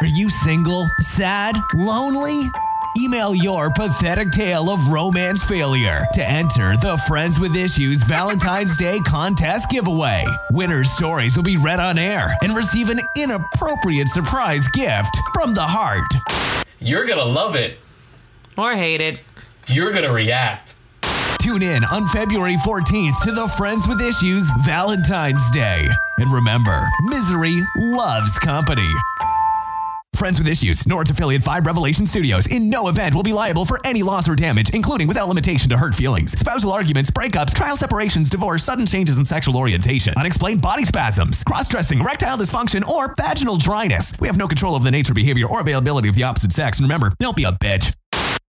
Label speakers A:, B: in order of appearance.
A: Are you single, sad, lonely? Email your pathetic tale of romance failure to enter the Friends with Issues Valentine's Day contest giveaway. Winners' stories will be read on air and receive an inappropriate surprise gift from the heart.
B: You're gonna love it.
C: Or hate it.
B: You're gonna react.
A: Tune in on February 14th to the Friends with Issues Valentine's Day. And remember, misery loves company. Friends with Issues, Nord's affiliate Vibe Revelation Studios, in no event will be liable for any loss or damage, including without limitation to hurt feelings, spousal arguments, breakups, trial separations, divorce, sudden changes in sexual orientation, unexplained body spasms, cross dressing, erectile dysfunction, or vaginal dryness. We have no control over the nature, behavior, or availability of the opposite sex. And remember, don't be a bitch.